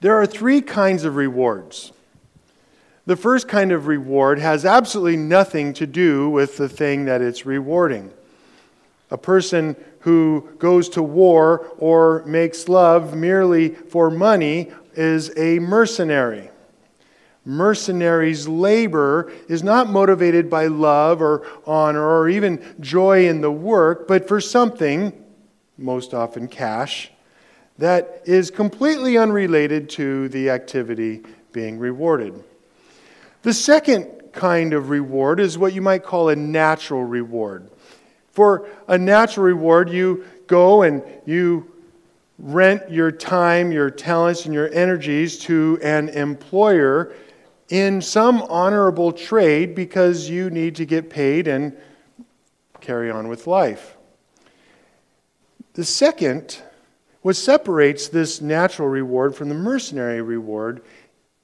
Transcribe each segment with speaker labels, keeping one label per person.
Speaker 1: There are three kinds of rewards. The first kind of reward has absolutely nothing to do with the thing that it's rewarding. A person who goes to war or makes love merely for money is a mercenary. Mercenaries' labor is not motivated by love or honor or even joy in the work, but for something, most often cash, that is completely unrelated to the activity being rewarded. The second kind of reward is what you might call a natural reward. For a natural reward, you go and you rent your time, your talents, and your energies to an employer in some honorable trade because you need to get paid and carry on with life. The second what separates this natural reward from the mercenary reward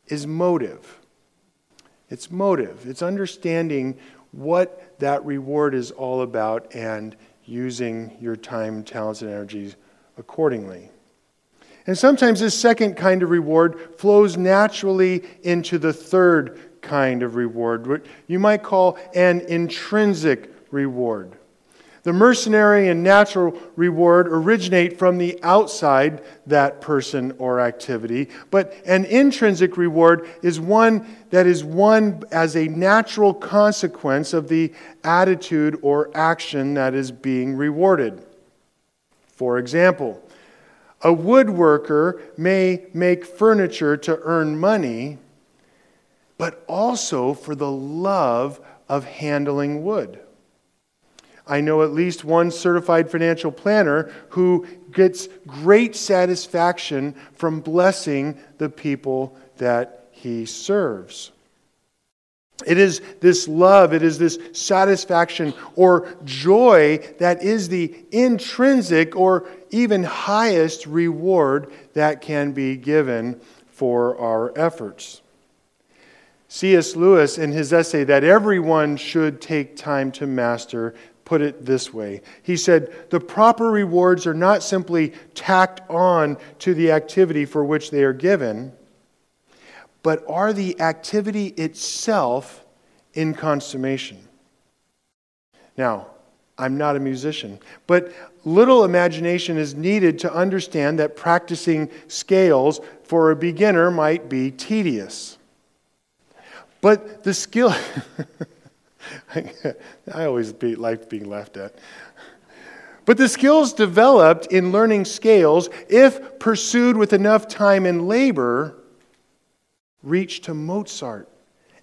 Speaker 1: is motive. It's motive. It's understanding what that reward is all about and using your time, talents, and energies accordingly. And sometimes this second kind of reward flows naturally into the third kind of reward, what you might call an intrinsic reward. The mercenary and natural reward originate from the outside that person or activity, but an intrinsic reward is one that is won as a natural consequence of the attitude or action that is being rewarded. For example, a woodworker may make furniture to earn money, but also for the love of handling wood. I know at least one certified financial planner who gets great satisfaction from blessing the people that he serves. It is this love, it is this satisfaction or joy that is the intrinsic or even highest reward that can be given for our efforts. C.S. Lewis, in his essay that everyone should take time to master, put it this way. He said, The proper rewards are not simply tacked on to the activity for which they are given, but are the activity itself in consummation. Now, I'm not a musician, but little imagination is needed to understand that practicing scales for a beginner might be tedious. But the skill. I always be, like being laughed at. But the skills developed in learning scales, if pursued with enough time and labor, reach to Mozart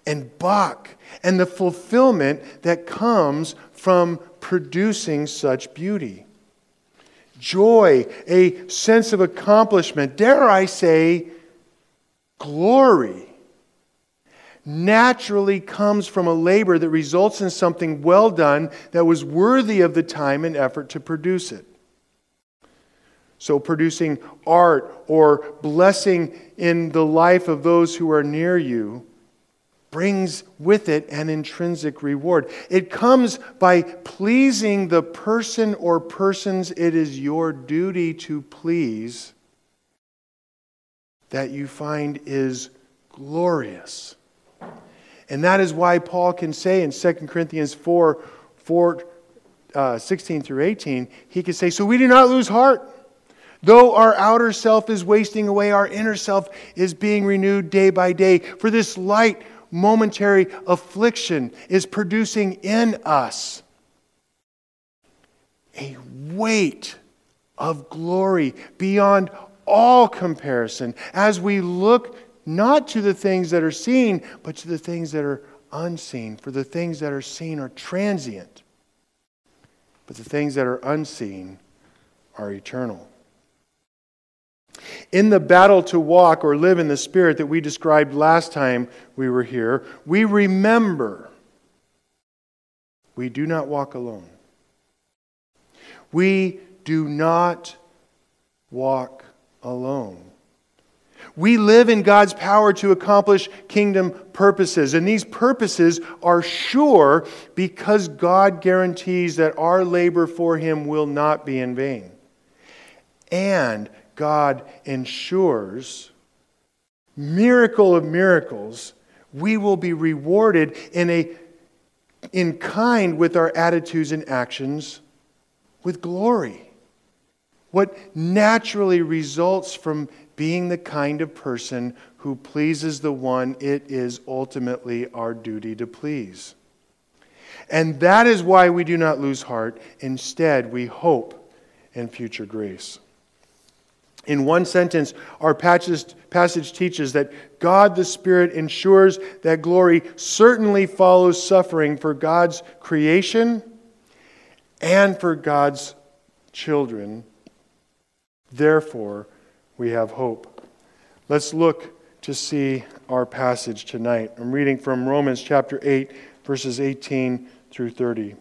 Speaker 1: and Bach and the fulfillment that comes from producing such beauty. Joy, a sense of accomplishment, dare I say, glory naturally comes from a labor that results in something well done that was worthy of the time and effort to produce it. So, producing art or blessing in the life of those who are near you brings with it an intrinsic reward. It comes by pleasing the person or persons it is your duty to please that you find is glorious. And that is why Paul can say in 2 Corinthians 4, 4 uh, 16 through 18, he can say, So we do not lose heart. Though our outer self is wasting away, our inner self is being renewed day by day. For this light, momentary affliction is producing in us a weight of glory beyond all comparison as we look not to the things that are seen, but to the things that are unseen. For the things that are seen are transient, but the things that are unseen are eternal. In the battle to walk or live in the Spirit that we described last time we were here, we remember we do not walk alone. We do not walk alone. We live in God's power to accomplish kingdom purposes. And these purposes are sure because God guarantees that our labor for Him will not be in vain. And God ensures miracle of miracles, we will be rewarded in a in kind with our attitudes and actions with glory. What naturally results from being the kind of person who pleases the one it is ultimately our duty to please. And that is why we do not lose heart. Instead, we hope in future grace. In one sentence, our passage, passage, teaches that God the Spirit ensures that glory certainly follows suffering for God's creation and for God's children. Therefore, we have hope. Let's look to see our passage tonight. I'm reading from Romans chapter 8, verses 18 through 30.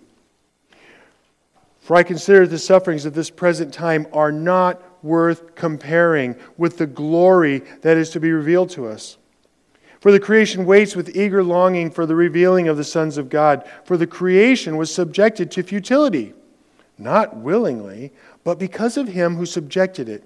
Speaker 1: For I consider the sufferings of this present time are not worth comparing with the glory that is to be revealed to us. For the creation waits with eager longing for the revealing of the sons of God. For the creation was subjected to futility, not willingly, but because of him who subjected it,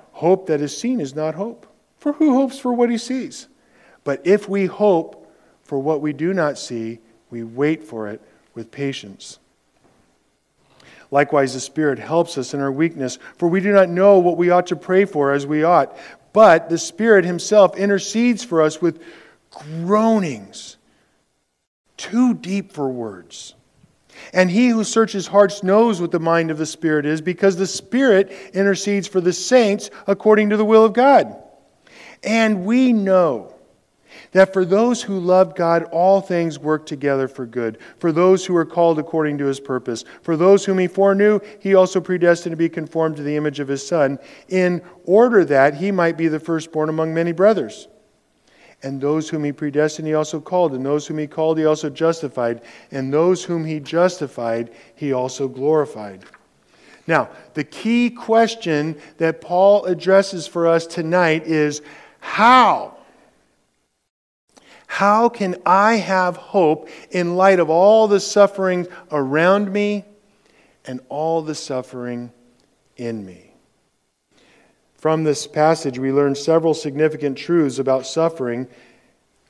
Speaker 1: hope that is seen is not hope. For who hopes for what he sees? But if we hope for what we do not see, we wait for it with patience. Likewise, the Spirit helps us in our weakness, for we do not know what we ought to pray for as we ought. But the Spirit Himself intercedes for us with groanings too deep for words. And he who searches hearts knows what the mind of the Spirit is, because the Spirit intercedes for the saints according to the will of God. And we know that for those who love God, all things work together for good, for those who are called according to his purpose. For those whom he foreknew, he also predestined to be conformed to the image of his Son, in order that he might be the firstborn among many brothers. And those whom he predestined, he also called. And those whom he called, he also justified. And those whom he justified, he also glorified. Now, the key question that Paul addresses for us tonight is how? How can I have hope in light of all the suffering around me and all the suffering in me? From this passage, we learn several significant truths about suffering.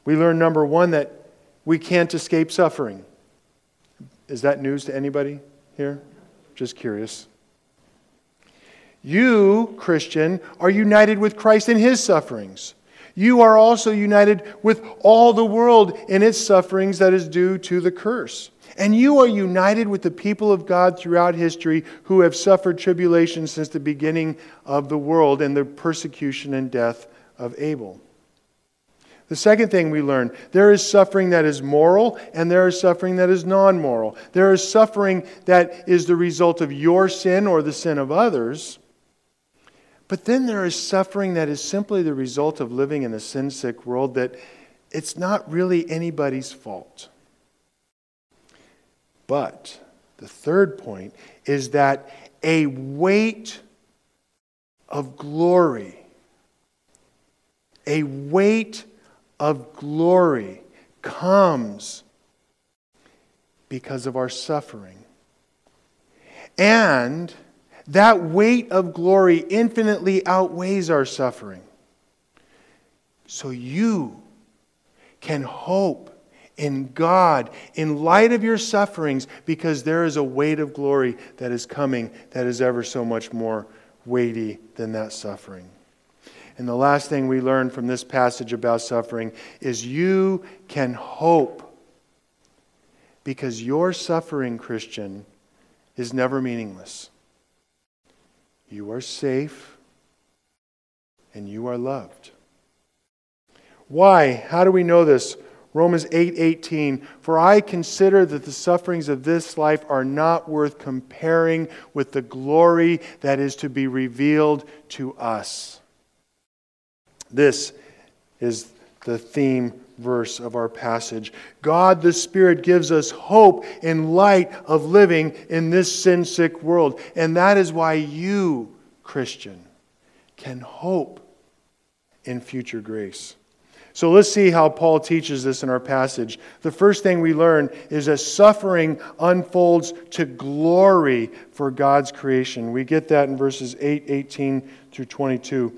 Speaker 1: We learn, number one, that we can't escape suffering. Is that news to anybody here? Just curious. You, Christian, are united with Christ in his sufferings. You are also united with all the world in its sufferings that is due to the curse. And you are united with the people of God throughout history who have suffered tribulation since the beginning of the world and the persecution and death of Abel. The second thing we learn there is suffering that is moral and there is suffering that is non moral. There is suffering that is the result of your sin or the sin of others. But then there is suffering that is simply the result of living in a sin sick world that it's not really anybody's fault. But the third point is that a weight of glory, a weight of glory comes because of our suffering. And that weight of glory infinitely outweighs our suffering. So you can hope in God in light of your sufferings because there is a weight of glory that is coming that is ever so much more weighty than that suffering. And the last thing we learn from this passage about suffering is you can hope because your suffering, Christian, is never meaningless. You are safe and you are loved. Why? How do we know this? Romans 8:18 8, For I consider that the sufferings of this life are not worth comparing with the glory that is to be revealed to us. This is the theme verse of our passage. God the Spirit gives us hope in light of living in this sin sick world. And that is why you, Christian, can hope in future grace. So let's see how Paul teaches this in our passage. The first thing we learn is that suffering unfolds to glory for God's creation. We get that in verses 8, 18 through 22.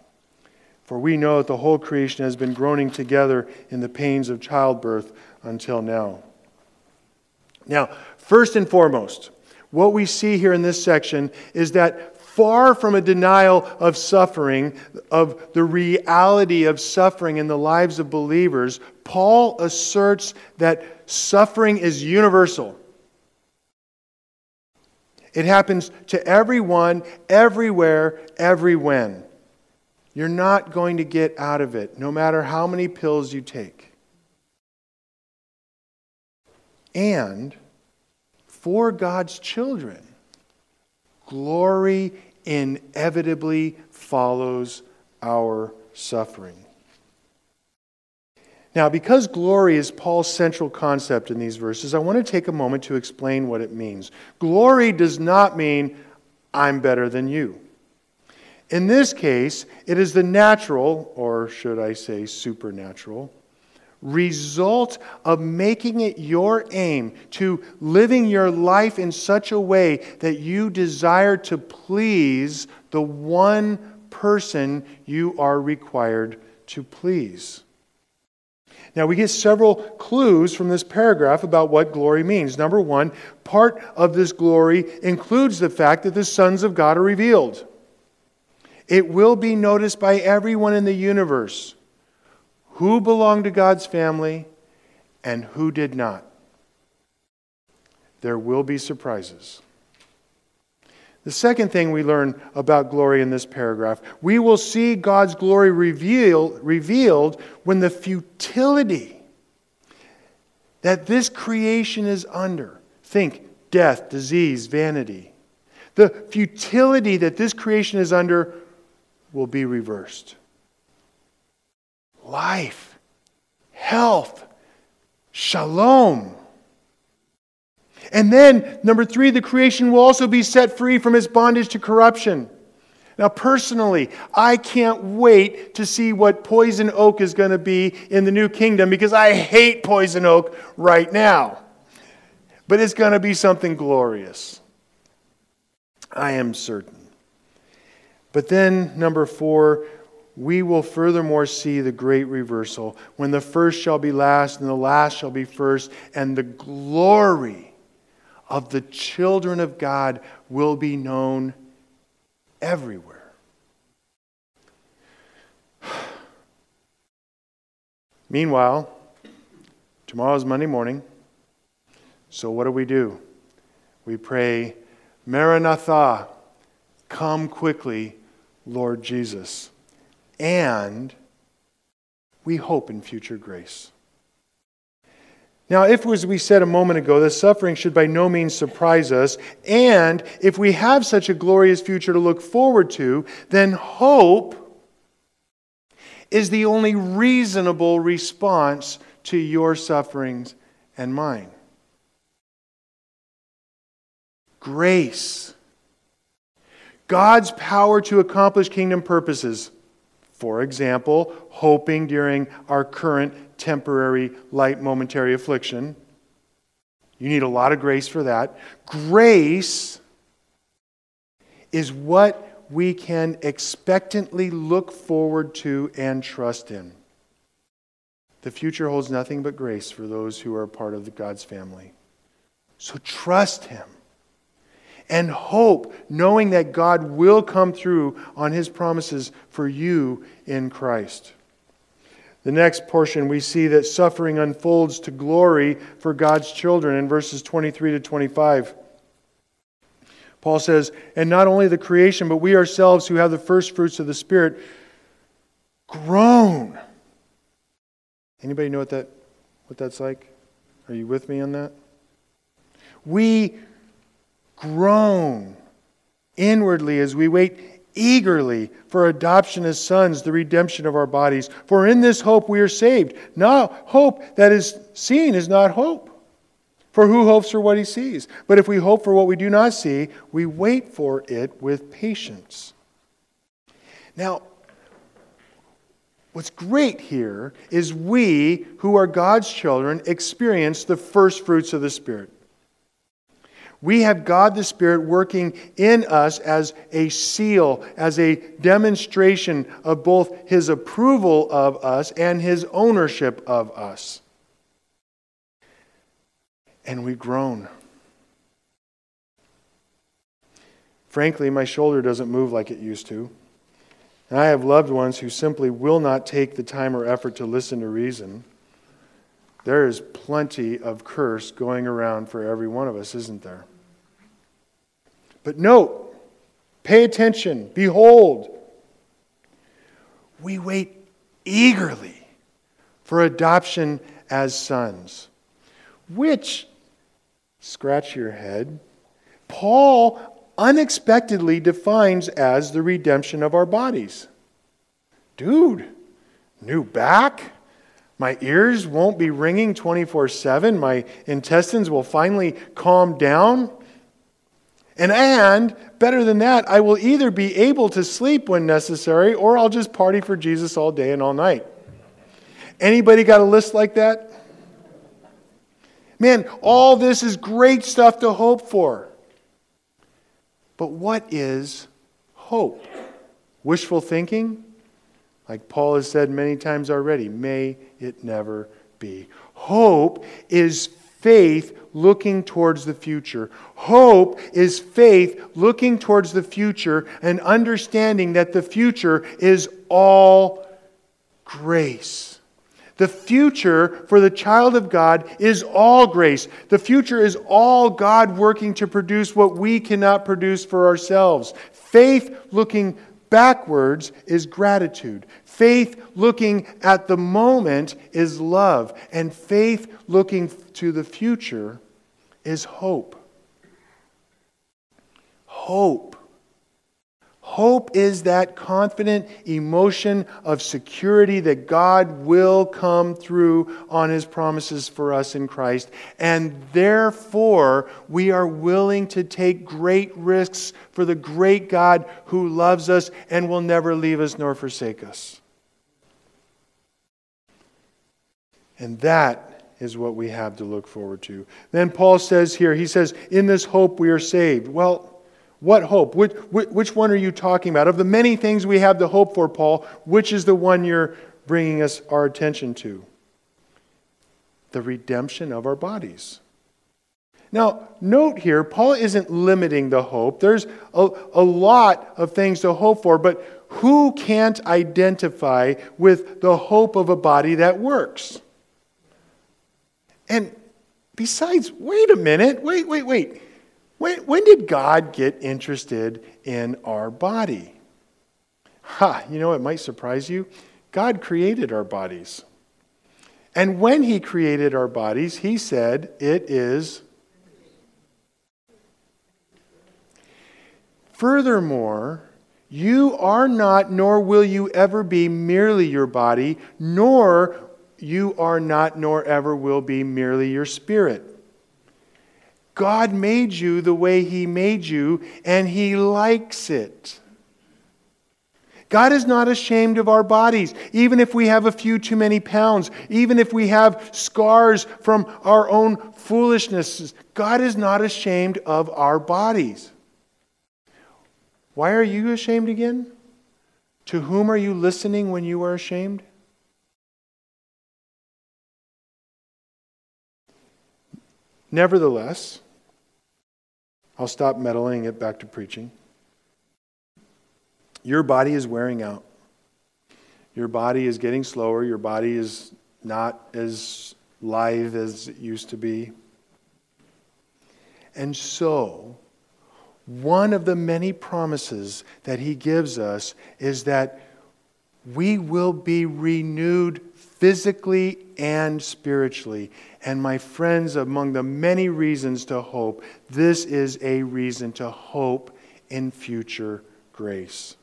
Speaker 1: For we know that the whole creation has been groaning together in the pains of childbirth until now. Now, first and foremost, what we see here in this section is that far from a denial of suffering, of the reality of suffering in the lives of believers, Paul asserts that suffering is universal. It happens to everyone, everywhere, every when. You're not going to get out of it, no matter how many pills you take. And for God's children, glory inevitably follows our suffering. Now, because glory is Paul's central concept in these verses, I want to take a moment to explain what it means. Glory does not mean I'm better than you. In this case, it is the natural, or should I say supernatural, result of making it your aim to living your life in such a way that you desire to please the one person you are required to please. Now, we get several clues from this paragraph about what glory means. Number one, part of this glory includes the fact that the sons of God are revealed. It will be noticed by everyone in the universe who belonged to God's family and who did not. There will be surprises. The second thing we learn about glory in this paragraph, we will see God's glory reveal, revealed when the futility that this creation is under, think death, disease, vanity, the futility that this creation is under will be reversed. Life, health, shalom. And then, number three, the creation will also be set free from its bondage to corruption. Now, personally, I can't wait to see what poison oak is going to be in the new kingdom because I hate poison oak right now. But it's going to be something glorious. I am certain. But then, number four, we will furthermore see the great reversal when the first shall be last and the last shall be first, and the glory of the children of God will be known everywhere. Meanwhile, tomorrow is Monday morning, so what do we do? We pray, Maranatha, come quickly Lord Jesus. And we hope in future grace. Now, if, as we said a moment ago, the suffering should by no means surprise us, and if we have such a glorious future to look forward to, then hope is the only reasonable response to your sufferings and mine. Grace God's power to accomplish kingdom purposes. For example, hoping during our current temporary, light, momentary affliction. You need a lot of grace for that. Grace is what we can expectantly look forward to and trust in. The future holds nothing but grace for those who are part of God's family. So trust Him and hope, knowing that God will come through on his promises for you in Christ. The next portion, we see that suffering unfolds to glory for God's children in verses 23 to 25. Paul says, And not only the creation, but we ourselves who have the first fruits of the Spirit groan. Anybody know what, that, what that's like? Are you with me on that? We groan inwardly as we wait eagerly for adoption as sons, the redemption of our bodies. For in this hope we are saved. Now, hope that is seen is not hope. For who hopes for what he sees? But if we hope for what we do not see, we wait for it with patience. Now, what's great here is we, who are God's children, experience the first fruits of the Spirit. We have God the Spirit working in us as a seal, as a demonstration of both His approval of us and His ownership of us. And we groan. Frankly, my shoulder doesn't move like it used to. And I have loved ones who simply will not take the time or effort to listen to reason. There is plenty of curse going around for every one of us, isn't there? But note, pay attention, behold, we wait eagerly for adoption as sons, which, scratch your head, Paul unexpectedly defines as the redemption of our bodies. Dude, new back? My ears won't be ringing 24 7. My intestines will finally calm down. And, and better than that, I will either be able to sleep when necessary or I'll just party for Jesus all day and all night. Anybody got a list like that? Man, all this is great stuff to hope for. But what is hope? Wishful thinking? Like Paul has said many times already, may it never be. Hope is faith looking towards the future. Hope is faith looking towards the future and understanding that the future is all grace. The future for the child of God is all grace. The future is all God working to produce what we cannot produce for ourselves. Faith looking backwards is gratitude. Faith looking at the moment is love. And faith looking to the future is hope. Hope. Hope is that confident emotion of security that God will come through on his promises for us in Christ. And therefore, we are willing to take great risks for the great God who loves us and will never leave us nor forsake us. And that is what we have to look forward to. Then Paul says here, he says, In this hope we are saved. Well, what hope? Which, which one are you talking about? Of the many things we have to hope for, Paul, which is the one you're bringing us our attention to? The redemption of our bodies. Now, note here, Paul isn't limiting the hope. There's a, a lot of things to hope for, but who can't identify with the hope of a body that works? And besides, wait a minute, wait, wait, wait. When, when did God get interested in our body? Ha, you know, it might surprise you. God created our bodies. And when He created our bodies, He said, It is. Furthermore, you are not, nor will you ever be merely your body, nor you are not, nor ever will be merely your spirit. God made you the way He made you, and He likes it. God is not ashamed of our bodies, even if we have a few too many pounds, even if we have scars from our own foolishness. God is not ashamed of our bodies. Why are you ashamed again? To whom are you listening when you are ashamed? Nevertheless, I'll stop meddling it back to preaching. Your body is wearing out. Your body is getting slower. Your body is not as lithe as it used to be. And so, one of the many promises that he gives us is that we will be renewed physically and spiritually. And my friends, among the many reasons to hope, this is a reason to hope in future grace.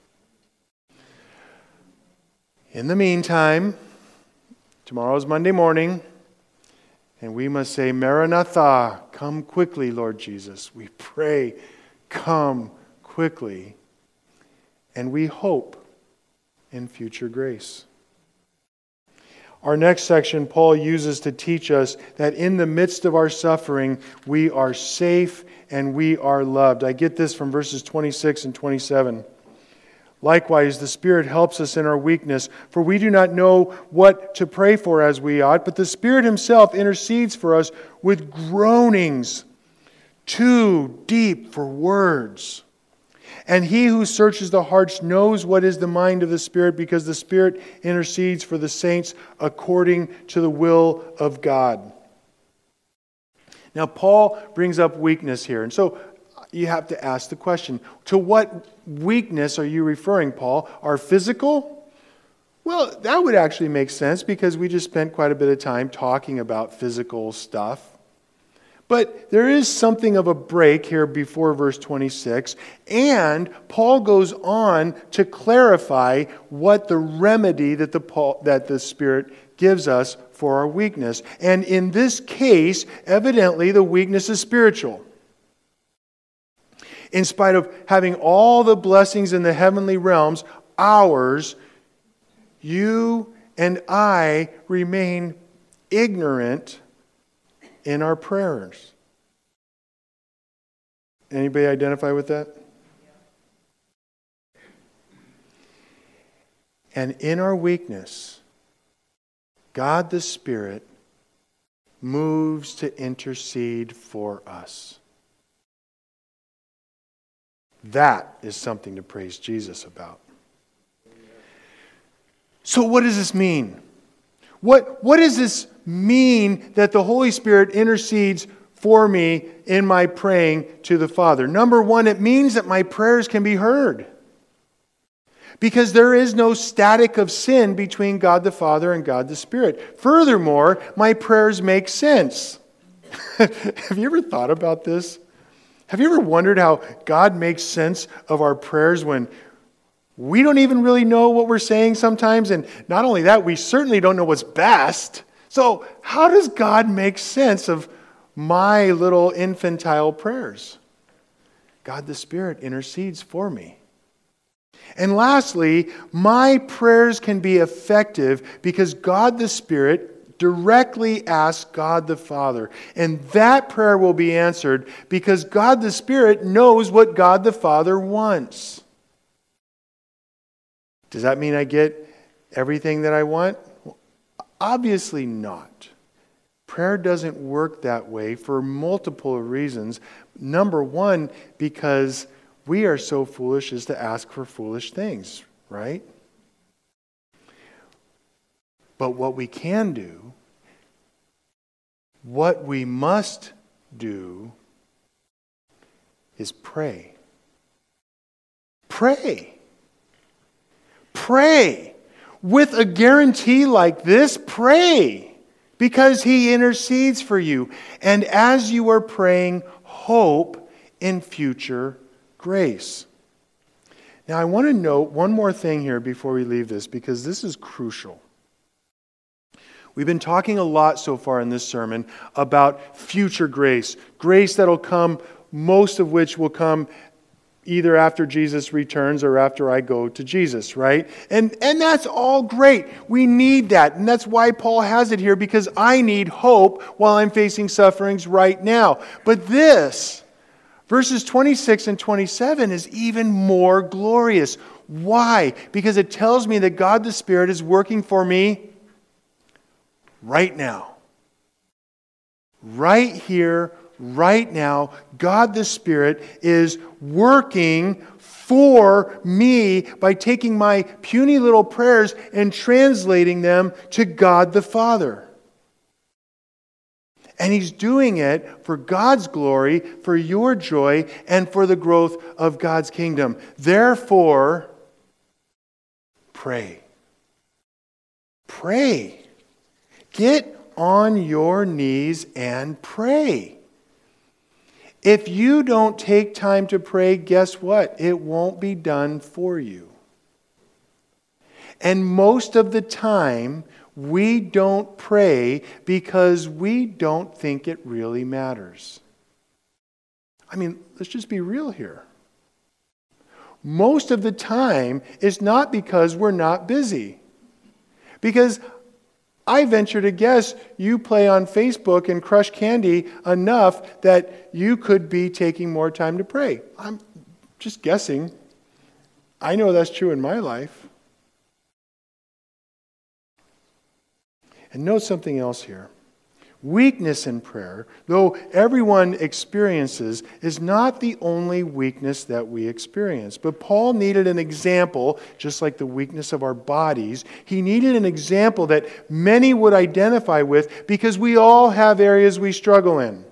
Speaker 1: In the meantime, tomorrow's Monday morning, and we must say, Maranatha, come quickly, Lord Jesus. We pray, come quickly. And we hope in future grace. Our next section, Paul uses to teach us that in the midst of our suffering, we are safe and we are loved. I get this from verses 26 and 27. Likewise, the Spirit helps us in our weakness, for we do not know what to pray for as we ought, but the Spirit Himself intercedes for us with groanings too deep for words. And he who searches the hearts knows what is the mind of the Spirit, because the Spirit intercedes for the saints according to the will of God. Now, Paul brings up weakness here. And so you have to ask the question to what weakness are you referring, Paul? Our physical? Well, that would actually make sense because we just spent quite a bit of time talking about physical stuff. But there is something of a break here before verse 26, and Paul goes on to clarify what the remedy that the, Paul, that the Spirit gives us for our weakness. And in this case, evidently, the weakness is spiritual. In spite of having all the blessings in the heavenly realms, ours, you and I remain ignorant in our prayers. Anybody identify with that? And in our weakness, God the Spirit moves to intercede for us. That is something to praise Jesus about. So, what does this mean? What, what does this mean that the Holy Spirit intercedes for me in my praying to the Father? Number one, it means that my prayers can be heard. Because there is no static of sin between God the Father and God the Spirit. Furthermore, my prayers make sense. Have you ever thought about this? Have you ever wondered how God makes sense of our prayers when we don't even really know what we're saying sometimes? And not only that, we certainly don't know what's best. So, how does God make sense of my little infantile prayers? God the Spirit intercedes for me. And lastly, my prayers can be effective because God the Spirit directly asks God the Father. And that prayer will be answered because God the Spirit knows what God the Father wants. Does that mean I get everything that I want? Well, Obviously not. Prayer doesn't work that way for multiple reasons. Number one, because we are so foolish as to ask for foolish things, right? But what we can do, what we must do, is pray. Pray. Pray with a guarantee like this, pray because he intercedes for you. And as you are praying, hope in future grace. Now, I want to note one more thing here before we leave this because this is crucial. We've been talking a lot so far in this sermon about future grace, grace that'll come, most of which will come either after Jesus returns or after I go to Jesus, right? And, and that's all great. We need that. And that's why Paul has it here because I need hope while I'm facing sufferings right now. But this, verses 26 and 27, is even more glorious. Why? Because it tells me that God the Spirit is working for me right now. Right here, right now, God the Spirit is working for me by taking my puny little prayers and translating them to God the Father. And he's doing it for God's glory, for your joy, and for the growth of God's kingdom. Therefore, pray. Pray. Get on your knees and pray. If you don't take time to pray, guess what? It won't be done for you. And most of the time, we don't pray because we don't think it really matters. I mean, let's just be real here. Most of the time, it's not because we're not busy. Because I venture to guess you play on Facebook and crush candy enough that you could be taking more time to pray. I'm just guessing. I know that's true in my life. And note something else here. Weakness in prayer, though everyone experiences, is not the only weakness that we experience. But Paul needed an example, just like the weakness of our bodies. He needed an example that many would identify with because we all have areas we struggle in.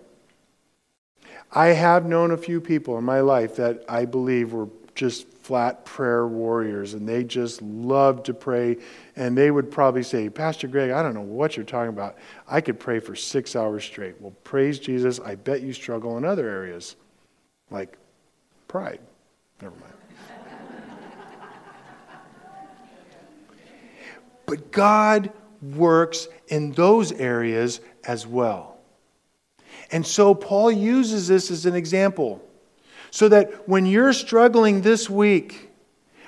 Speaker 1: I have known a few people in my life that I believe were just flat prayer warriors, and they just loved to pray. And they would probably say, Pastor Greg, I don't know what you're talking about. I could pray for six hours straight. Well, praise Jesus. I bet you struggle in other areas, like pride. Never mind. but God works in those areas as well. And so Paul uses this as an example. So that when you're struggling this week,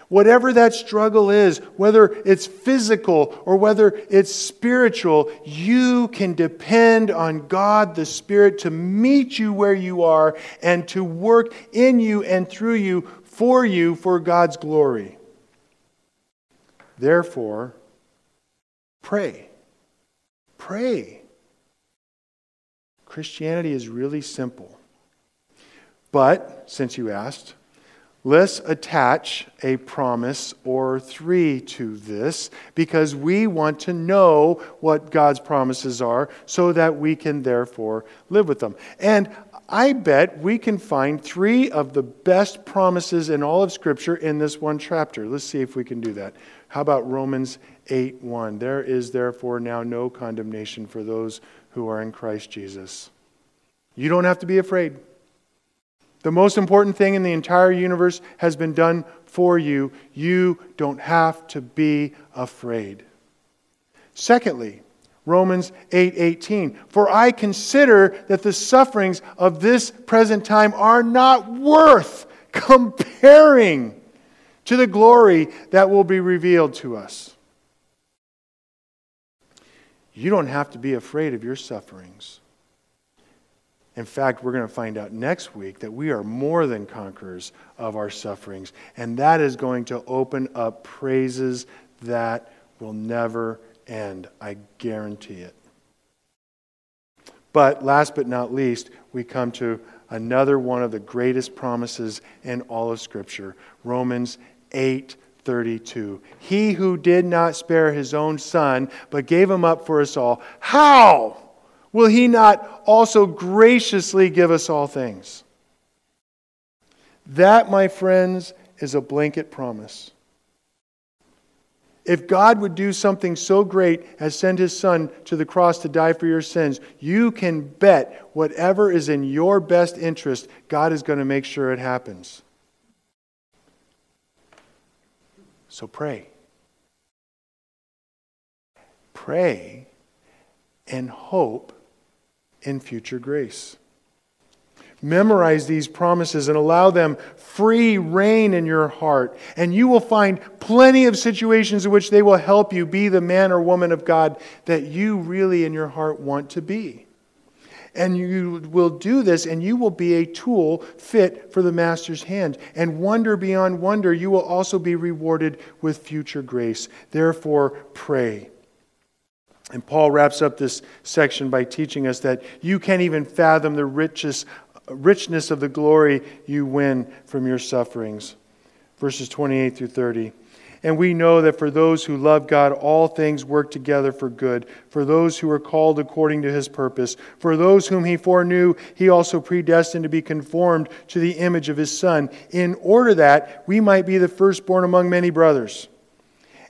Speaker 1: whatever that struggle is, whether it's physical or whether it's spiritual, you can depend on God the Spirit to meet you where you are and to work in you and through you for you for God's glory. Therefore, pray. Pray. Christianity is really simple. But, since you asked, let's attach a promise or three to this because we want to know what God's promises are so that we can therefore live with them. And I bet we can find three of the best promises in all of Scripture in this one chapter. Let's see if we can do that. How about Romans 8 1? There is therefore now no condemnation for those who are in Christ Jesus. You don't have to be afraid. The most important thing in the entire universe has been done for you. You don't have to be afraid. Secondly, Romans 8:18 For I consider that the sufferings of this present time are not worth comparing to the glory that will be revealed to us. You don't have to be afraid of your sufferings. In fact, we're going to find out next week that we are more than conquerors of our sufferings. And that is going to open up praises that will never end. I guarantee it. But last but not least, we come to another one of the greatest promises in all of Scripture Romans 8 32. He who did not spare his own son, but gave him up for us all, how? Will he not also graciously give us all things? That, my friends, is a blanket promise. If God would do something so great as send his son to the cross to die for your sins, you can bet whatever is in your best interest, God is going to make sure it happens. So pray. Pray and hope in future grace. Memorize these promises and allow them free reign in your heart, and you will find plenty of situations in which they will help you be the man or woman of God that you really in your heart want to be. And you will do this, and you will be a tool fit for the Master's hand. And wonder beyond wonder, you will also be rewarded with future grace. Therefore, pray. And Paul wraps up this section by teaching us that you can't even fathom the richest, richness of the glory you win from your sufferings. verses 28 through 30. And we know that for those who love God, all things work together for good, for those who are called according to his purpose. For those whom he foreknew, he also predestined to be conformed to the image of his Son, in order that we might be the firstborn among many brothers.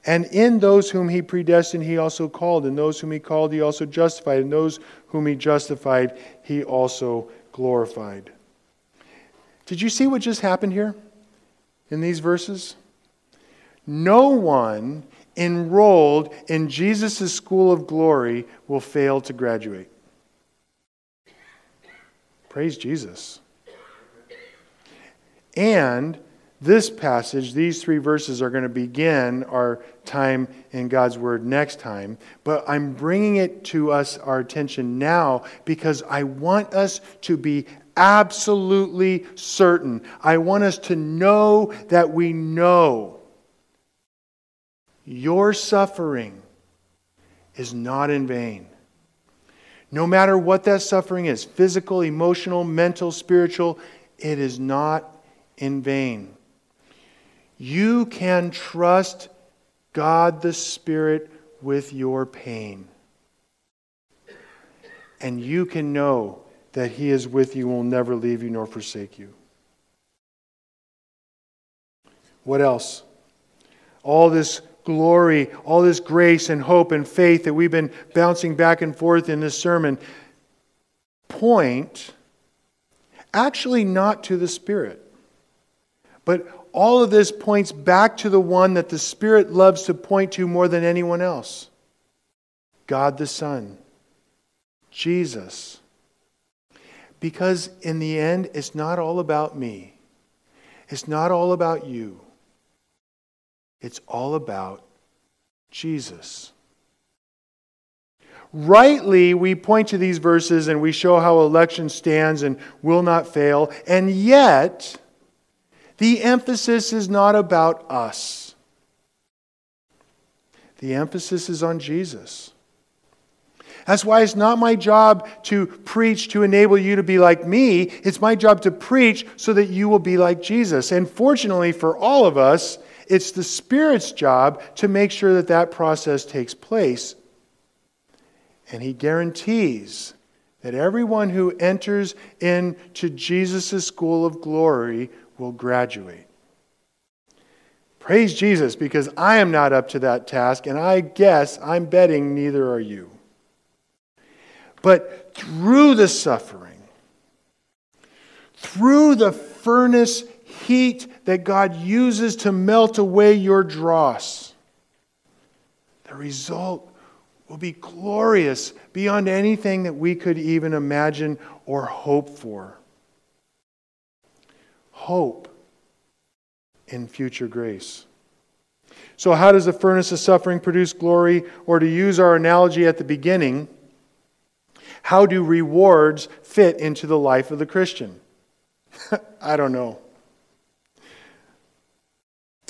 Speaker 1: And in those whom he predestined, he also called. And those whom he called, he also justified. And those whom he justified, he also glorified. Did you see what just happened here in these verses? No one enrolled in Jesus' school of glory will fail to graduate. Praise Jesus. And this passage, these three verses, are going to begin our time in God's Word next time. But I'm bringing it to us, our attention now, because I want us to be absolutely certain. I want us to know that we know your suffering is not in vain. No matter what that suffering is physical, emotional, mental, spiritual it is not in vain. You can trust God the Spirit with your pain. And you can know that He is with you, and will never leave you nor forsake you. What else? All this glory, all this grace and hope and faith that we've been bouncing back and forth in this sermon point actually not to the Spirit, but all of this points back to the one that the Spirit loves to point to more than anyone else God the Son, Jesus. Because in the end, it's not all about me, it's not all about you. It's all about Jesus. Rightly, we point to these verses and we show how election stands and will not fail, and yet, the emphasis is not about us. The emphasis is on Jesus. That's why it's not my job to preach to enable you to be like me. It's my job to preach so that you will be like Jesus. And fortunately for all of us, it's the Spirit's job to make sure that that process takes place. And He guarantees that everyone who enters into Jesus' school of glory will graduate. Praise Jesus, because I am not up to that task, and I guess I'm betting neither are you. But through the suffering, through the furnace heat that God uses to melt away your dross. The result will be glorious beyond anything that we could even imagine or hope for. Hope in future grace. So, how does the furnace of suffering produce glory? Or to use our analogy at the beginning, how do rewards fit into the life of the Christian? I don't know.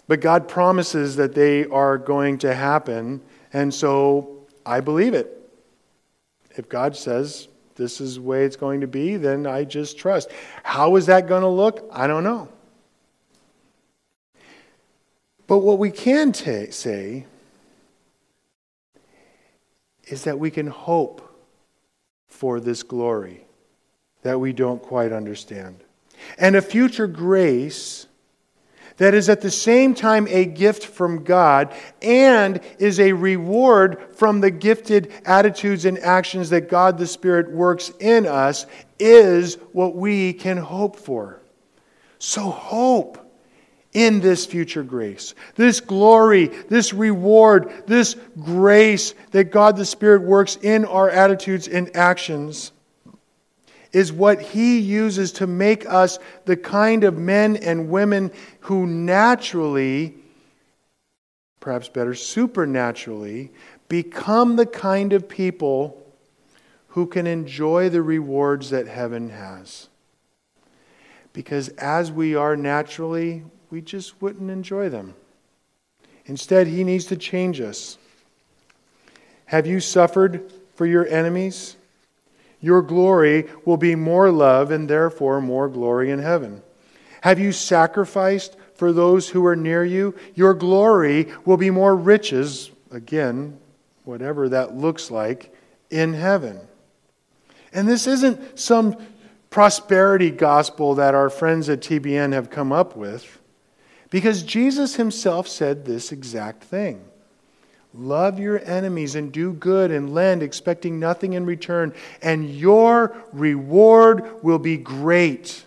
Speaker 1: But God promises that they are going to happen, and so I believe it. If God says this is the way it's going to be, then I just trust. How is that going to look? I don't know. But what we can t- say is that we can hope for this glory that we don't quite understand. And a future grace that is at the same time a gift from God and is a reward from the gifted attitudes and actions that God the Spirit works in us is what we can hope for. So, hope in this future grace, this glory, this reward, this grace that God the Spirit works in our attitudes and actions is what He uses to make us the kind of men and women who naturally, perhaps better, supernaturally, become the kind of people who can enjoy the rewards that heaven has. Because as we are naturally, we just wouldn't enjoy them. Instead, He needs to change us. Have you suffered for your enemies? Your glory will be more love and therefore more glory in heaven. Have you sacrificed for those who are near you. Your glory will be more riches, again, whatever that looks like, in heaven. And this isn't some prosperity gospel that our friends at TBN have come up with, because Jesus himself said this exact thing. Love your enemies and do good and lend, expecting nothing in return, and your reward will be great.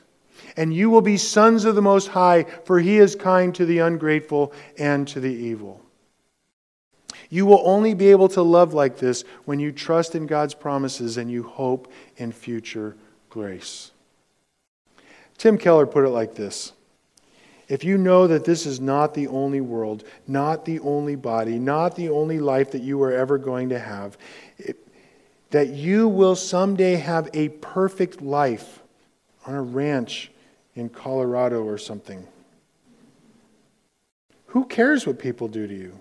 Speaker 1: And you will be sons of the Most High, for He is kind to the ungrateful and to the evil. You will only be able to love like this when you trust in God's promises and you hope in future grace. Tim Keller put it like this If you know that this is not the only world, not the only body, not the only life that you are ever going to have, it, that you will someday have a perfect life on a ranch in Colorado or something. Who cares what people do to you?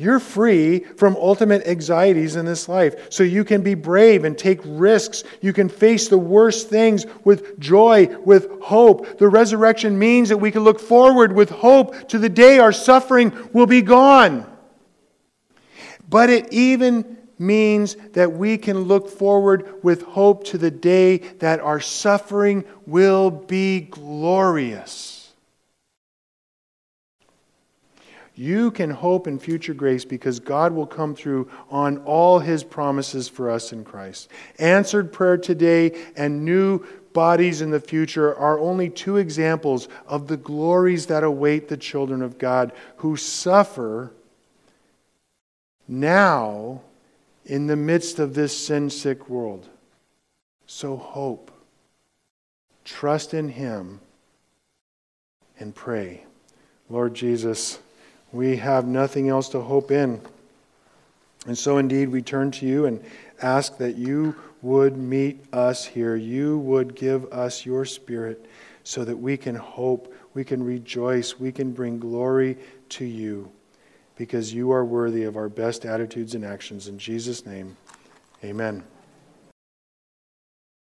Speaker 1: You're free from ultimate anxieties in this life. So you can be brave and take risks. You can face the worst things with joy, with hope. The resurrection means that we can look forward with hope to the day our suffering will be gone. But it even means that we can look forward with hope to the day that our suffering will be glorious. You can hope in future grace because God will come through on all his promises for us in Christ. Answered prayer today and new bodies in the future are only two examples of the glories that await the children of God who suffer now in the midst of this sin sick world. So hope, trust in him, and pray. Lord Jesus, we have nothing else to hope in. And so, indeed, we turn to you and ask that you would meet us here. You would give us your spirit so that we can hope, we can rejoice, we can bring glory to you because you are worthy of our best attitudes and actions. In Jesus' name, amen.